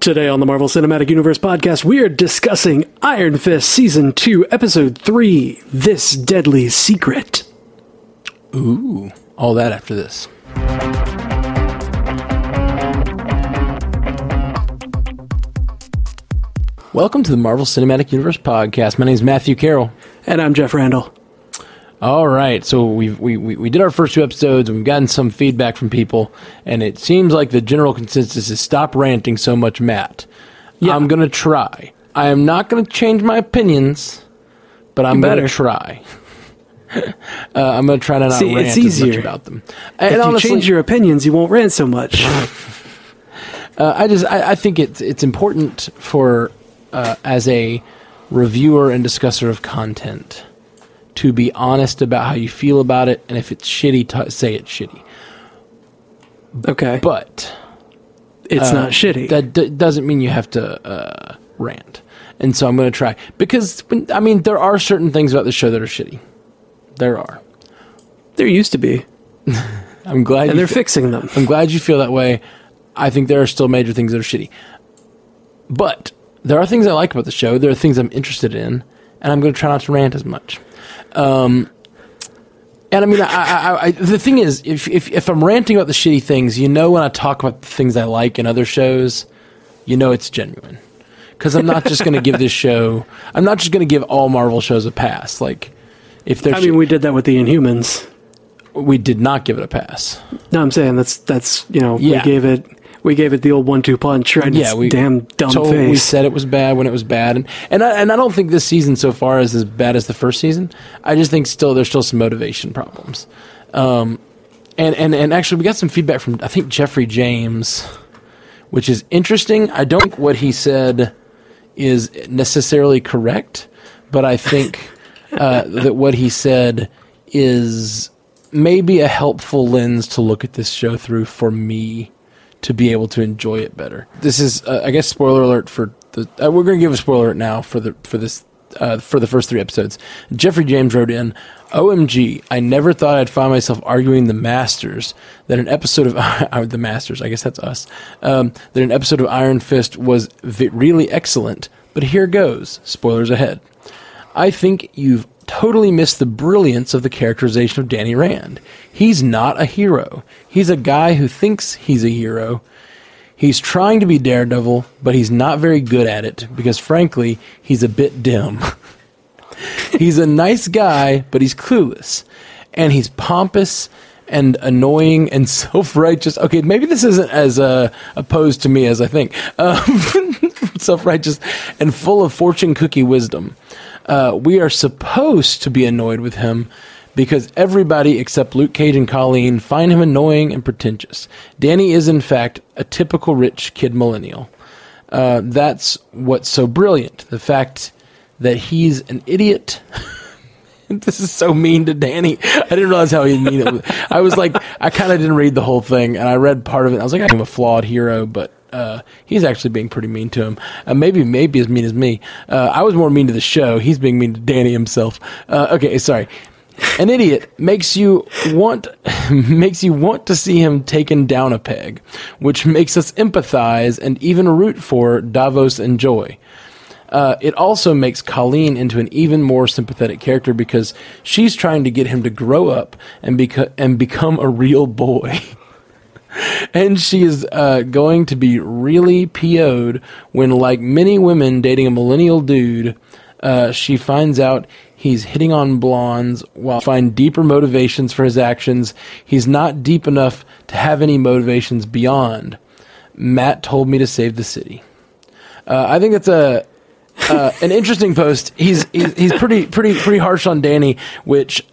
Today on the Marvel Cinematic Universe podcast, we are discussing Iron Fist Season 2, Episode 3 This Deadly Secret. Ooh, all that after this. Welcome to the Marvel Cinematic Universe podcast. My name is Matthew Carroll. And I'm Jeff Randall. All right, so we've, we we we did our first two episodes, and we've gotten some feedback from people, and it seems like the general consensus is stop ranting so much, Matt. Yeah. I'm gonna try. I am not gonna change my opinions, but I'm gonna try. uh, I'm gonna try to not See, rant it's as easier. much about them. If And you honestly, change your opinions, you won't rant so much. Uh, I just I, I think it's it's important for uh, as a reviewer and discusser of content to be honest about how you feel about it, and if it's shitty, t- say it's shitty. Okay. But it's uh, not shitty. That d- doesn't mean you have to uh, rant, and so I'm going to try because when, I mean there are certain things about the show that are shitty. There are. there used to be, I'm glad and they're fixing them. I'm glad you feel that way. I think there are still major things that are shitty. But there are things I like about the show. There are things I'm interested in, and I'm going to try not to rant as much. Um, and I mean, I, I, I, the thing is, if, if if I'm ranting about the shitty things, you know, when I talk about the things I like in other shows, you know it's genuine. Because I'm not just going to give this show. I'm not just going to give all Marvel shows a pass. Like, if there's, I mean, we did that with the Inhumans. we did not give it a pass. No, I'm saying that's that's you know Yeah. we gave it we gave it the old one two punch right. Yeah, we damn dumb told, face. We said it was bad when it was bad, and and I, and I don't think this season so far is as bad as the first season. I just think still there's still some motivation problems. Um, and and and actually we got some feedback from I think Jeffrey James, which is interesting. I don't think what he said is necessarily correct, but I think uh, that what he said is maybe a helpful lens to look at this show through for me to be able to enjoy it better. This is, uh, I guess, spoiler alert for the. Uh, we're going to give a spoiler alert now for the for this uh, for the first three episodes. Jeffrey James wrote in, "OMG! I never thought I'd find myself arguing the Masters that an episode of uh, the Masters, I guess that's us, um, that an episode of Iron Fist was really excellent. But here goes. Spoilers ahead. I think you've totally missed the brilliance of the characterization of Danny Rand. He's not a hero. He's a guy who thinks he's a hero. He's trying to be Daredevil, but he's not very good at it because, frankly, he's a bit dim. he's a nice guy, but he's clueless. And he's pompous and annoying and self righteous. Okay, maybe this isn't as uh, opposed to me as I think. Um, self righteous and full of fortune cookie wisdom. Uh, we are supposed to be annoyed with him because everybody except Luke Cage and Colleen find him annoying and pretentious. Danny is, in fact, a typical rich kid millennial. Uh, that's what's so brilliant. The fact that he's an idiot. this is so mean to Danny. I didn't realize how he mean it. I was like, I kind of didn't read the whole thing, and I read part of it. I was like, I'm a flawed hero, but uh, he's actually being pretty mean to him. Uh, maybe, maybe as mean as me. Uh, I was more mean to the show. He's being mean to Danny himself. Uh, okay, sorry. An idiot makes you want makes you want to see him taken down a peg, which makes us empathize and even root for Davos and Joy. Uh, it also makes Colleen into an even more sympathetic character because she's trying to get him to grow up and and become a real boy. and she is uh, going to be really PO'd when, like many women dating a millennial dude, uh, she finds out he's hitting on blondes while find deeper motivations for his actions. He's not deep enough to have any motivations beyond. Matt told me to save the city. Uh, I think it's a uh, an interesting post. He's, he's he's pretty pretty pretty harsh on Danny, which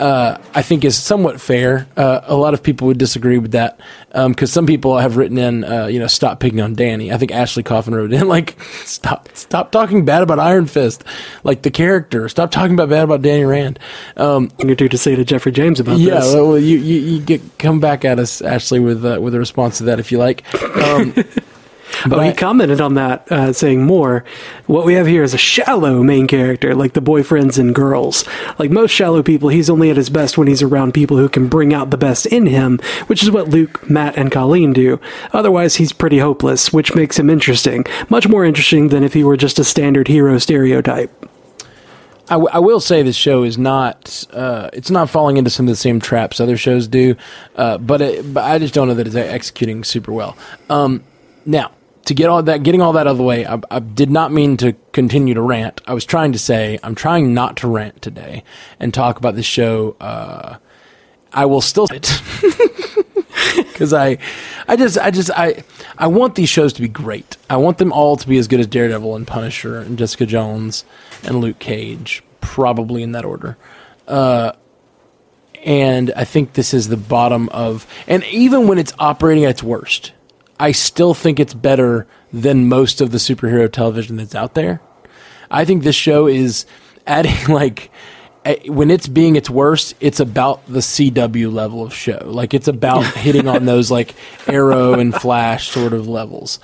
uh, I think is somewhat fair. Uh, a lot of people would disagree with that because some people have written in, uh, you know, stop picking on Danny. I think Ashley Coffin wrote in like, stop stop talking bad about Iron Fist, like the character. Stop talking about bad about Danny Rand. Um, or two to say to Jeffrey James about yeah, this. well, you, you, you get come back at us, Ashley, with uh, with a response to that if you like. Um, Oh, But he commented on that, uh, saying more. What we have here is a shallow main character, like the boyfriends and girls. Like most shallow people, he's only at his best when he's around people who can bring out the best in him, which is what Luke, Matt, and Colleen do. Otherwise, he's pretty hopeless, which makes him interesting. Much more interesting than if he were just a standard hero stereotype. I, w- I will say this show is not uh, it's not falling into some of the same traps other shows do, uh, but, it, but I just don't know that it's executing super well. Um, now to get all that getting all that out of the way, I, I did not mean to continue to rant. I was trying to say I'm trying not to rant today and talk about the show. Uh, I will still it because I, I just, I just, I, I want these shows to be great. I want them all to be as good as Daredevil and Punisher and Jessica Jones and Luke Cage, probably in that order. Uh, and I think this is the bottom of, and even when it's operating at its worst, I still think it's better than most of the superhero television that's out there. I think this show is adding like when it's being its worst, it's about the CW level of show. Like it's about hitting on those like Arrow and Flash sort of levels.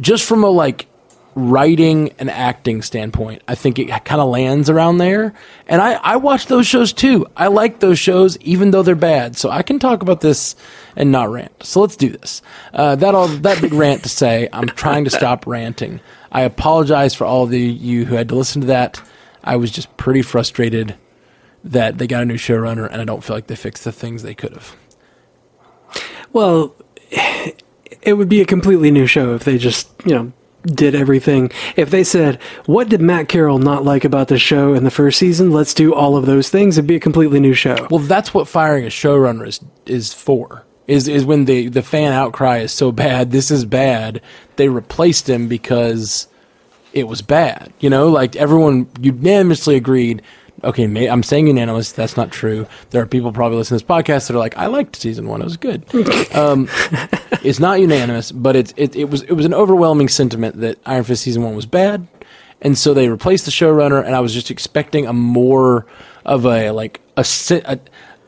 Just from a like writing and acting standpoint, I think it kind of lands around there. And I I watch those shows too. I like those shows even though they're bad. So I can talk about this and not rant. So let's do this. Uh, that all that big rant to say, I'm trying to stop ranting. I apologize for all of you who had to listen to that. I was just pretty frustrated that they got a new showrunner, and I don't feel like they fixed the things they could have. Well, it would be a completely new show if they just, you know, did everything. If they said, what did Matt Carroll not like about the show in the first season? Let's do all of those things. It'd be a completely new show. Well, that's what firing a showrunner is is for. Is is when the the fan outcry is so bad, this is bad. They replaced him because it was bad. You know, like everyone unanimously agreed. Okay, may, I'm saying unanimous. That's not true. There are people probably listening to this podcast that are like, "I liked season one; it was good." um, it's not unanimous, but it, it it was it was an overwhelming sentiment that Iron Fist season one was bad, and so they replaced the showrunner. And I was just expecting a more of a like a a,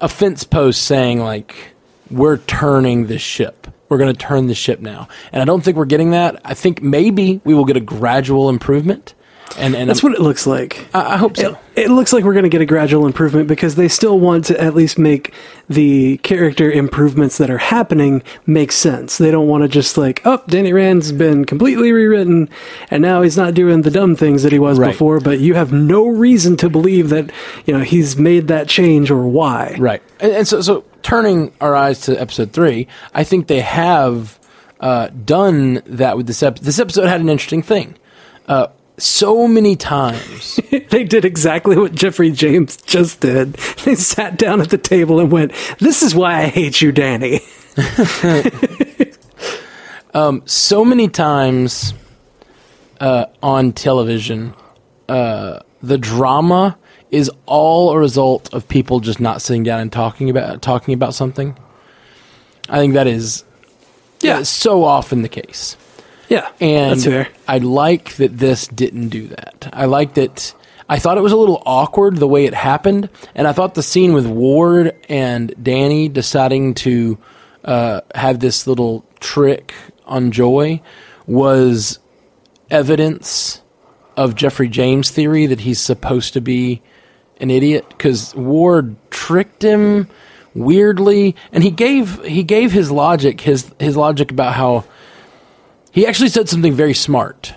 a fence post saying like, "We're turning the ship. We're going to turn the ship now." And I don't think we're getting that. I think maybe we will get a gradual improvement. And and That's I'm- what it looks like. I, I hope so. It, it looks like we're going to get a gradual improvement because they still want to at least make the character improvements that are happening make sense. They don't want to just like, oh, Danny Rand's been completely rewritten and now he's not doing the dumb things that he was Right. before, but you have no reason to believe that, you know, he's made that change or why. Right. And, and so, so turning our eyes to episode three, I think they have uh, done that with this episode. This episode had an interesting thing. Uh, so many times, they did exactly what Jeffrey James just did. They sat down at the table and went, this is why I hate you, Danny. so many times uh, on television, uh, the drama is all a result of people just not sitting down and talking about talking about something. I think that is Yeah. so often the case. Yeah. And that's fair. I like that this didn't do that. I like that. I thought it was a little awkward the way it happened, and I thought the scene with Ward and Danny deciding to uh, have this little trick on Joy was evidence of Jeffrey James' theory that he's supposed to be an idiot because Ward tricked him weirdly, and he gave he gave his logic his his logic about how he actually said something very smart.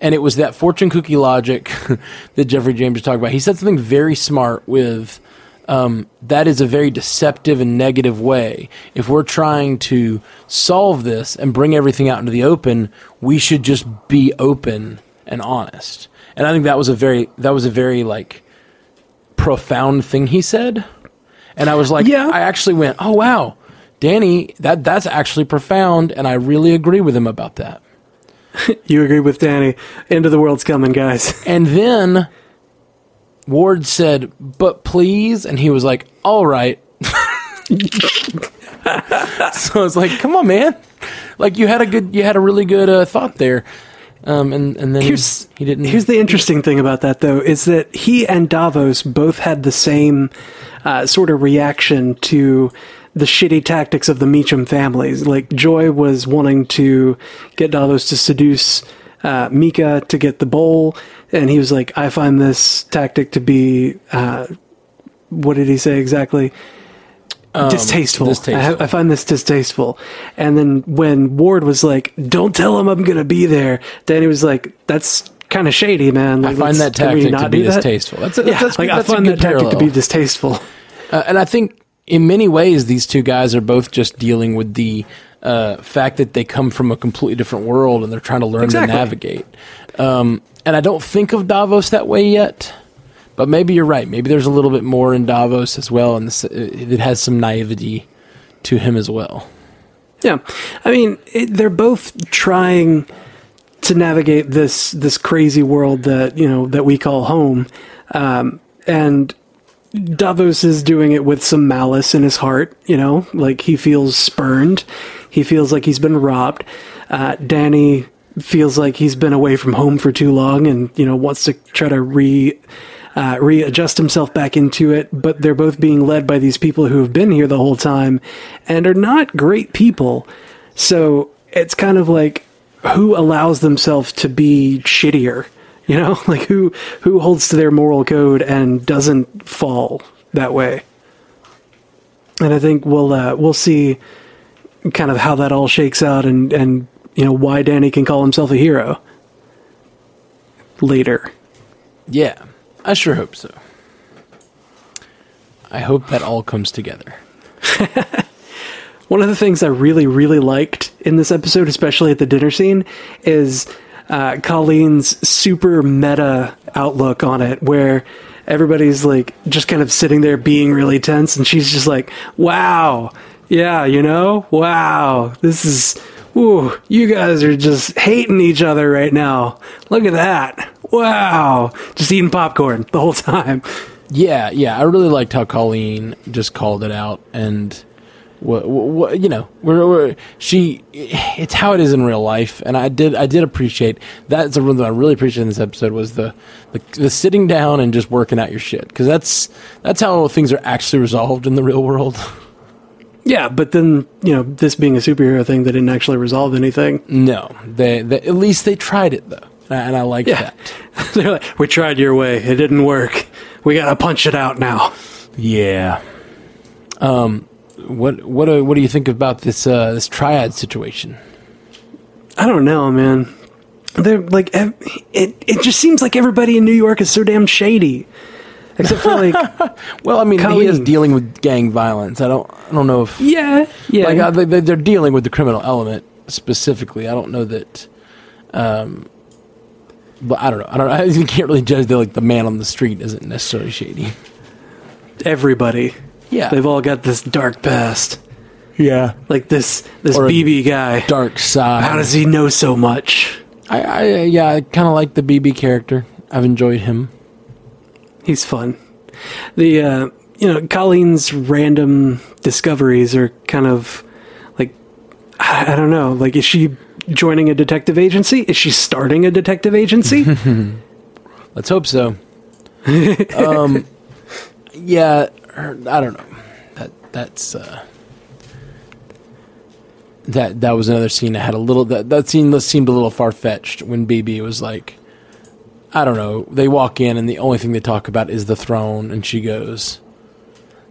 And it was that fortune cookie logic that Jeffrey James was talking about. He said something very smart with um, that is a very deceptive and negative way. If we're trying to solve this and bring everything out into the open, we should just be open and honest. And I think that was a very that was a very like profound thing he said. And I was like, Yeah. I actually went, oh wow, Danny, that that's actually profound, and I really agree with him about that. You agree with Danny. End of the world's coming, guys. And then Ward said, "But please," and he was like, "All right." so it's like, come on, man! Like you had a good, you had a really good uh, thought there, um, and and then Here's he didn't. Here's the interesting thing about that, though, is that he and Davos both had the same uh, sort of reaction to the shitty tactics of the Meachum families. Like Joy was wanting to get Davos to seduce uh, Mika to get the bowl, and he was like, "I find this tactic to be." Uh, what did he say exactly? distasteful. Um, distasteful. I, I find this distasteful. And then when Ward was like, "Don't tell him I'm going to be there," Danny was like, "That's kind of shady, man." I find that tactic to be do that?" distasteful. That's, a, Yeah, that's, like that's I find that tactic to be distasteful. Uh, and I think in many ways, these two guys are both just dealing with the uh, fact that they come from a completely different world and they're trying to learn Exactly. to navigate. Um, and I don't think of Davos that way yet, but maybe you're right. Maybe there's a little bit more in Davos as well, and this, it has some naivety to him as well. Yeah, I mean, it, they're both trying to navigate this this crazy world that you know that we call home, um, and Davos is doing it with some malice in his heart. You know, like he feels spurned, he feels like he's been robbed. Uh, Danny feels like he's been away from home for too long, and you know wants to try to re uh, readjust himself back into it, but they're both being led by these people who have been here the whole time and are not great people. So it's kind of like who allows themselves to be shittier, you know, like who who holds to their moral code and doesn't fall that way. And I think we'll uh, we'll see kind of how that all shakes out and and you know why Danny can call himself a hero later. Yeah, I sure hope so. I hope that all comes together. One of the things I really, really liked in this episode, especially at the dinner scene, is uh, Colleen's super meta outlook on it, where everybody's like just kind of sitting there being really tense, and she's just like, wow, yeah, you know, wow, this is, ooh, you guys are just hating each other right now. Look at that. Wow. Just eating popcorn the whole time. Yeah, yeah, I really liked how Colleen just called it out, and what, what you know, we're, we're, she, it's how it is in real life, and I did, I did appreciate that's the one that I really appreciated in this episode was the, the, the sitting down and just working out your shit, because that's that's how things are actually resolved in the real world. Yeah, but then, you know, this being a superhero thing, they didn't actually resolve anything. no, they, they, at least they tried it though, and I, and I like Yeah. that. They're like, we tried your way. It didn't work. We gotta punch it out now. Yeah. Um, what what do, what do you think about this uh, this triad situation? I don't know, man. They're like, it, it just seems like everybody in New York is so damn shady. Except for like, Well, I mean, he is dealing with gang violence. I don't I don't know if yeah, yeah. like uh, they, they- they're dealing with the criminal element specifically. I don't know that. Um, but I don't know. I don't. I you can't really judge that. Like the man on the street isn't necessarily shady. everybody. Yeah. They've all got this dark past. yeah. Like this, this Or BB guy. Dark side. How does he know so much? I, I yeah. I kind of like the BB character. I've enjoyed him. He's fun. The uh, you know Colleen's random discoveries are kind of like I, I don't know. Like, is she joining a detective agency? Is she starting a detective agency? Let's hope so. um, yeah, her- I don't know. That that's uh, that that was another scene that had a little that that scene seemed a little far fetched when BB was like, I don't know. They walk in and the only thing they talk about is the throne, and she goes,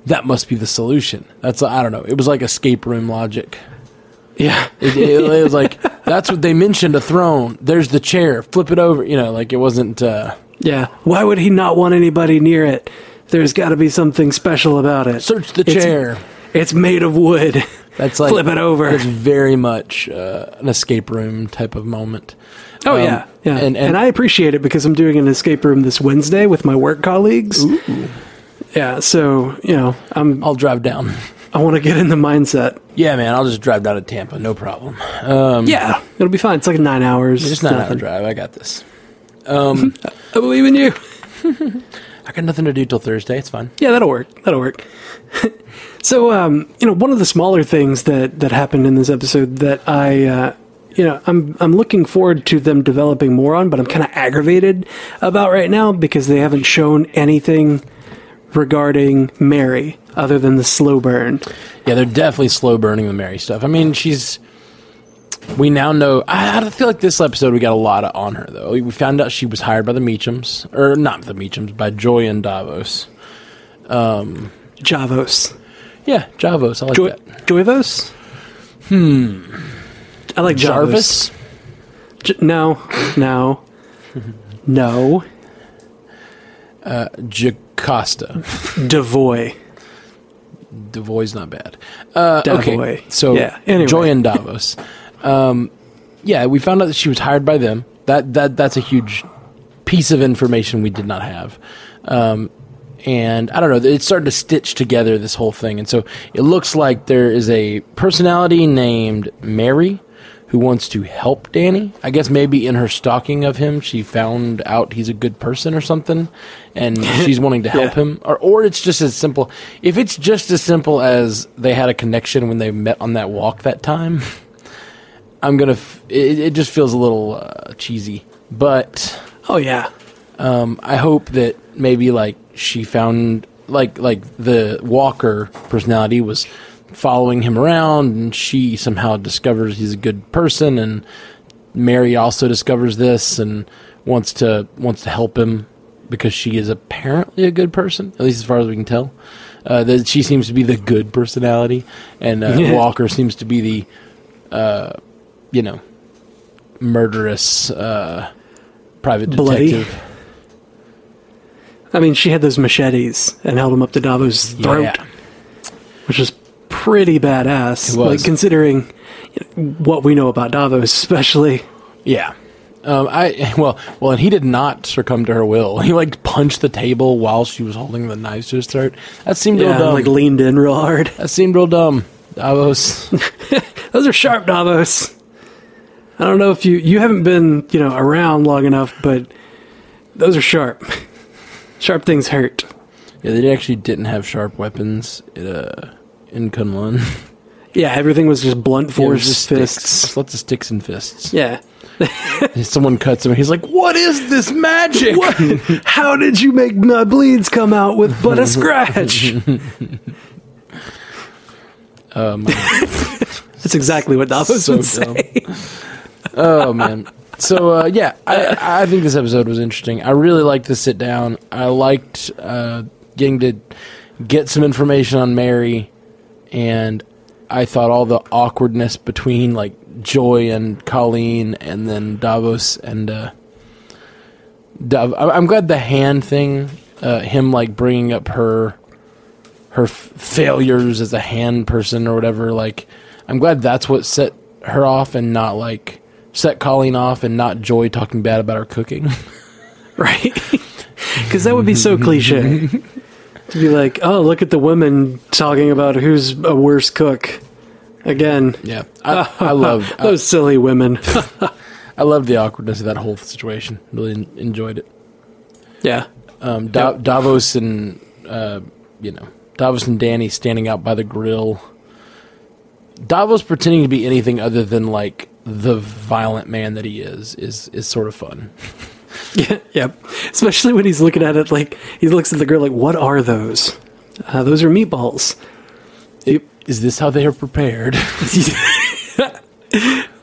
"That must be the solution." That's I don't know. It was like escape room logic. yeah, It, it, it was like that's what they mentioned a throne. There's the chair. Flip it over. You know, like it wasn't. Uh, yeah. Why would he not want anybody near it? There's got to be something special about it. Search the It's- chair. It's made of wood. That's like Flip it over. It's very much uh, an escape room type of moment. Oh Um, yeah, yeah. and, And, and, I appreciate it because I'm doing an escape room this Wednesday with my work colleagues. Ooh. Yeah, so you know, I'm I'll drive down. I want to get in the mindset. Yeah, man, I'll just drive down to Tampa, no problem. Um, Yeah, it'll be fine. It's like nine hours. it's just not an hour drive. I got this. Um, I believe in you. I got nothing to do till Thursday. It's fine. Yeah, that'll work. That'll work. so, um, you know, one of the smaller things that that happened in this episode that I, uh, you know, I'm I'm looking forward to them developing more on, but I'm kind of aggravated about right now because they haven't shown anything regarding Mary. other than the slow burn. Yeah, they're definitely slow burning the Mary stuff. I mean, she's. We now know. I, I feel like this episode we got a lot on her though. We found out she was hired by the Meachums, or not the Meachums, by Joy and Davos. Um, Javos. Yeah, Javos. I like Joy- that. Joyvos? Hmm. I like Jarvis. J- no. No. no. Jacosta, Devoy. Devoy's not bad. Uh, okay, so Yeah, anyway. Joy and Davos. um, yeah, we found out that she was hired by them. That that that's a huge piece of information we did not have. Um, and I don't know, it started to stitch together this whole thing. And so it looks like there is a personality named Mary who wants to help Danny. I guess maybe in her stalking of him, she found out he's a good person or something, and she's wanting to help Yeah. him. Or, or it's just as simple. If it's just as simple as they had a connection when they met on that walk that time, I'm gonna. F- it, it just feels a little uh, cheesy, but Oh, yeah. um, I hope that maybe like she found like like the Walker personality was following him around, and she somehow discovers he's a good person, and Mary also discovers this and wants to wants to help him because she is apparently a good person, at least as far as we can tell. Uh, that she seems to be the good personality, and uh, Walker seems to be the, uh, you know, murderous uh, private Bloody. detective. I mean, she had those machetes and held them up to Davos' throat, Yeah. which is pretty badass. It was. Like, considering what we know about Davos, especially. Yeah. Um, I well, well, and he did not succumb to her will. He like punched the table while she was holding the knives to his throat. That seemed real dumb. like leaned in real hard. that seemed real dumb. Davos. Those are sharp, Davos. I don't know if you you haven't been you know around long enough, but those are sharp. sharp things hurt. yeah, they actually didn't have sharp weapons in, uh, in Kunlun. Yeah, everything was just blunt force just fists. sticks. Lots of sticks and fists. Yeah. Someone cuts him. He's like, "What is this magic?" What? How did you make my bleeds come out with but a scratch? Um, That's exactly what Davos so would say. Oh man. So uh, yeah, I, I think this episode was interesting. I really liked the sit down. I liked uh, getting to get some information on Mary, and I thought all the awkwardness between like Joy and Colleen, and then Davos and uh, Dav- I'm glad the hand thing, uh, him like bringing up her her f- failures as a hand person or whatever. Like, I'm glad that's what set her off, and not like set Colleen off, and not Joy talking bad about her cooking. right? Because that would be so cliche. to be like, oh, look at the women talking about who's a worse cook. Again, yeah, I, I love I, those silly women. I love the awkwardness of that whole situation. Really en- enjoyed it. yeah. Um, da- Davos and uh, you know Davos and Danny standing out by the grill. Davos pretending to be anything other than like the violent man that he is is is sort of fun. Yeah, yep. Especially when he's looking at it like he looks at the girl like, "What are those? Uh, those are meatballs." Yep. Is this how they are prepared?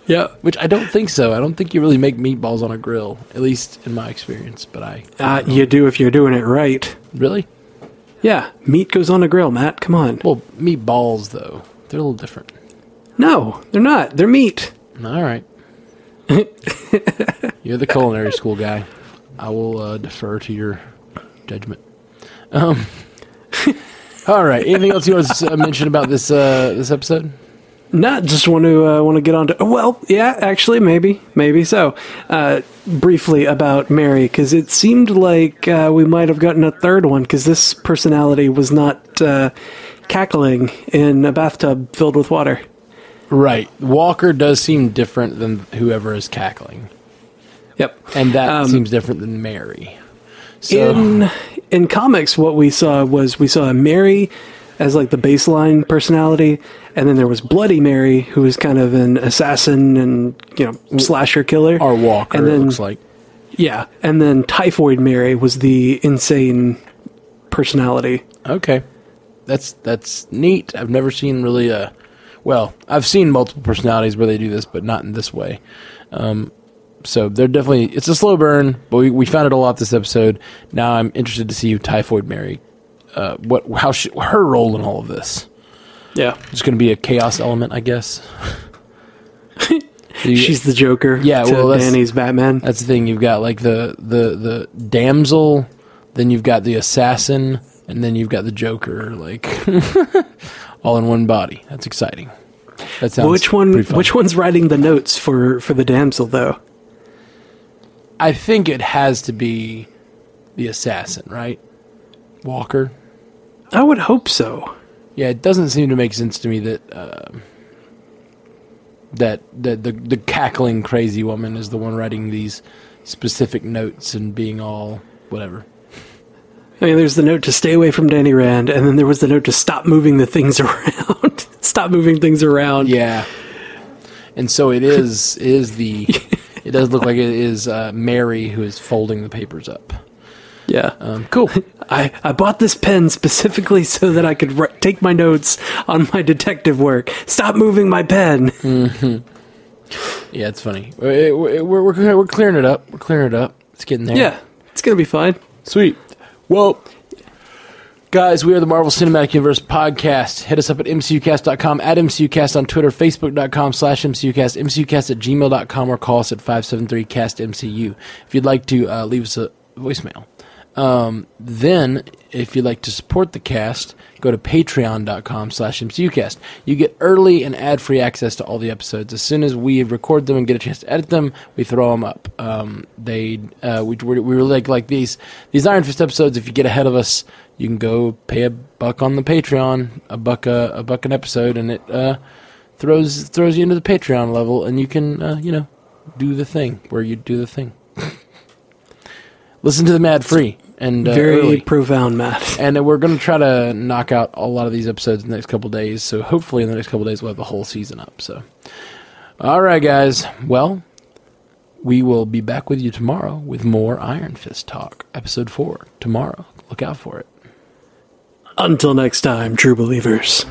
Yeah. Which I don't think so. I don't think you really make meatballs on a grill, at least in my experience. But I Uh, you do if you're doing it right. really Yeah, meat goes on a grill, Matt. Come on. well meatballs though they're a little different. No, they're not. They're meat. All right, you're the culinary school guy. I will uh, defer to your judgment. Um. All right. Anything else you want to uh, mention about this uh, this episode? Not just want to uh, want to get on to. Well, yeah, actually, maybe, maybe so. Uh, briefly about Mary, because it seemed like uh, we might have gotten a third one, because this personality was not uh, cackling in a bathtub filled with water. Right. Walker does seem different than whoever is cackling, Yep. and that Um, seems different than Mary. So in in comics, what we saw was we saw Mary as like the baseline personality, and then there was Bloody Mary, who was kind of an assassin and you know slasher killer. our Walker and then- looks like. Yeah, and then Typhoid Mary was the insane personality. Okay. that's that's neat. I've never seen really a well, I've seen multiple personalities where they do this, but not in this way. Um, so they're definitely it's a slow burn, but we, we found it a lot this episode. Now I'm interested to see you, Typhoid Mary, uh, what how she, her role in all of this. Yeah. It's going to be a chaos element, I guess. You- She's the Joker. Yeah, well, that's- Danny's Batman. That's the thing. You've got like the the the damsel, then you've got the assassin, and then you've got the Joker, like all in one body. That's exciting. That sounds which one? Which one's writing the notes for for the damsel though? I think it has to be the assassin, right? Walker. I would hope so. Yeah, it doesn't seem to make sense to me that uh, that that the the cackling crazy woman is the one writing these specific notes and being all whatever. I mean, there's the note to stay away from Danny Rand, and then there was the note to stop moving the things around. stop moving things around. Yeah, and so it is is the it does look like it is uh, Mary who is folding the papers up. Yeah. Um, cool. I, I bought this pen specifically so that I could ri- take my notes on my detective work. Stop moving my pen. Mm-hmm. Yeah, it's funny. We're, we're, we're, we're clearing it up. We're clearing it up. It's getting there. Yeah, it's gonna be fine. Sweet. Well, guys, we are the Marvel Cinematic Universe podcast. Hit us up at mcucast.com, at mcucast on Twitter, facebook.com slash mcucast, mcucast at gmail.com, or call us at 573-CAST-MCU. If you'd like to uh, leave us a voicemail. Um, then, if you'd like to support the cast, go to patreon.com slash mcucast. You get early and ad-free access to all the episodes. As soon as we record them and get a chance to edit them, we throw them up. Um, they, uh, we, we really like, like these, these Iron Fist episodes. If you get ahead of us, you can go pay a buck on the Patreon, a buck, a, a buck an episode, and it, uh, throws, throws you into the Patreon level and you can, uh, you know, do the thing where you do the thing. Listen to the Mad free and uh, Very early. profound, Matt. And we're going to try to knock out a lot of these episodes in the next couple days. So hopefully, in the next couple days, we'll have the whole season up. So, all right, guys. Well, we will be back with you tomorrow with more Iron Fist talk. Episode four tomorrow. Look out for it. Until next time, true believers.